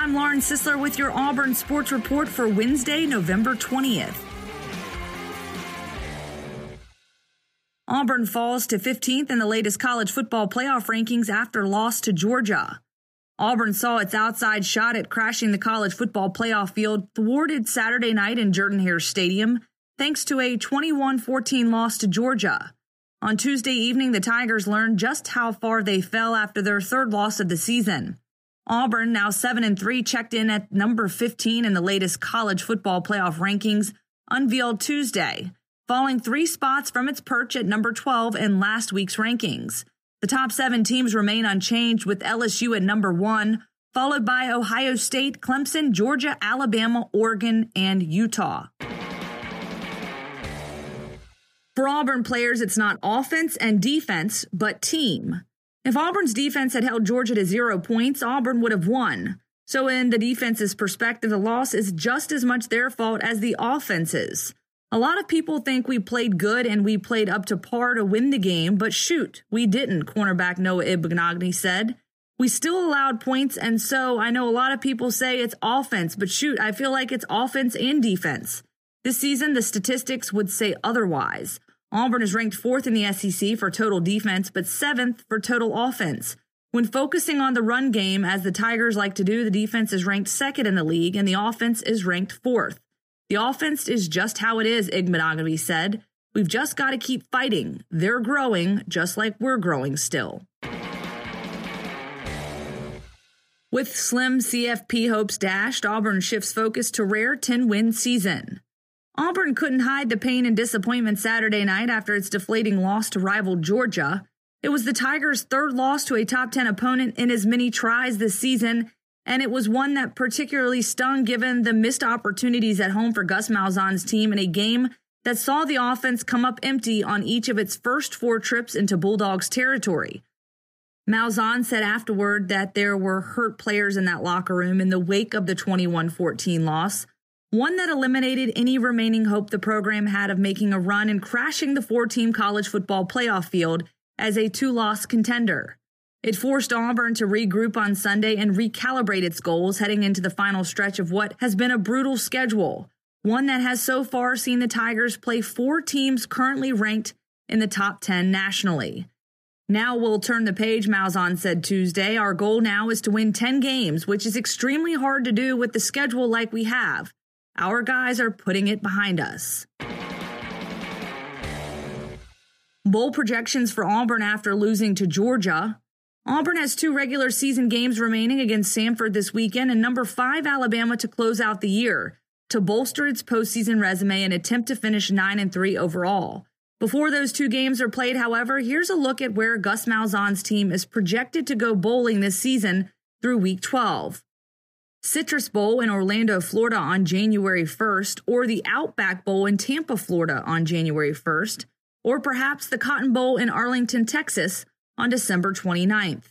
I'm Lauren Sisler with your Auburn Sports Report for Wednesday, November 20th. Auburn falls to 15th in the latest college football playoff rankings after loss to Georgia. Auburn saw its outside shot at crashing the college football playoff field thwarted Saturday night in Jordan Hare Stadium thanks to a 21 14 loss to Georgia. On Tuesday evening, the Tigers learned just how far they fell after their third loss of the season. Auburn, now 7 and 3, checked in at number 15 in the latest college football playoff rankings, unveiled Tuesday, falling three spots from its perch at number 12 in last week's rankings. The top seven teams remain unchanged, with LSU at number one, followed by Ohio State, Clemson, Georgia, Alabama, Oregon, and Utah. For Auburn players, it's not offense and defense, but team. If Auburn's defense had held Georgia to zero points, Auburn would have won. So, in the defense's perspective, the loss is just as much their fault as the offense's. A lot of people think we played good and we played up to par to win the game, but shoot, we didn't, cornerback Noah Igbinoghene said. We still allowed points, and so I know a lot of people say it's offense, but shoot, I feel like it's offense and defense. This season, the statistics would say otherwise. Auburn is ranked fourth in the SEC for total defense, but seventh for total offense. When focusing on the run game, as the Tigers like to do, the defense is ranked second in the league and the offense is ranked fourth. The offense is just how it is, Igbinoghene said. We've just got to keep fighting. They're growing just like we're growing still. With slim CFP hopes dashed, Auburn shifts focus to rare 10 win season. Auburn couldn't hide the pain and disappointment Saturday night after its deflating loss to rival Georgia. It was the Tigers' third loss to a top 10 opponent in as many tries this season, and it was one that particularly stung given the missed opportunities at home for Gus Malzahn's team in a game that saw the offense come up empty on each of its first four trips into Bulldogs territory. Malzahn said afterward that there were hurt players in that locker room in the wake of the 21 14 loss one that eliminated any remaining hope the program had of making a run and crashing the four team college football playoff field as a two loss contender. It forced Auburn to regroup on Sunday and recalibrate its goals heading into the final stretch of what has been a brutal schedule, one that has so far seen the Tigers play four teams currently ranked in the top 10 nationally. Now we'll turn the page, Malzahn said Tuesday. Our goal now is to win 10 games, which is extremely hard to do with the schedule like we have. Our guys are putting it behind us. Bowl projections for Auburn after losing to Georgia. Auburn has two regular season games remaining against Samford this weekend and number five Alabama to close out the year to bolster its postseason resume and attempt to finish 9 and 3 overall. Before those two games are played, however, here's a look at where Gus Malzahn's team is projected to go bowling this season through week 12. Citrus Bowl in Orlando, Florida on January 1st, or the Outback Bowl in Tampa, Florida on January 1st, or perhaps the Cotton Bowl in Arlington, Texas on December 29th.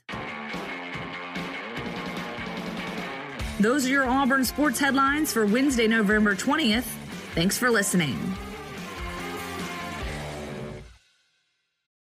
Those are your Auburn sports headlines for Wednesday, November 20th. Thanks for listening.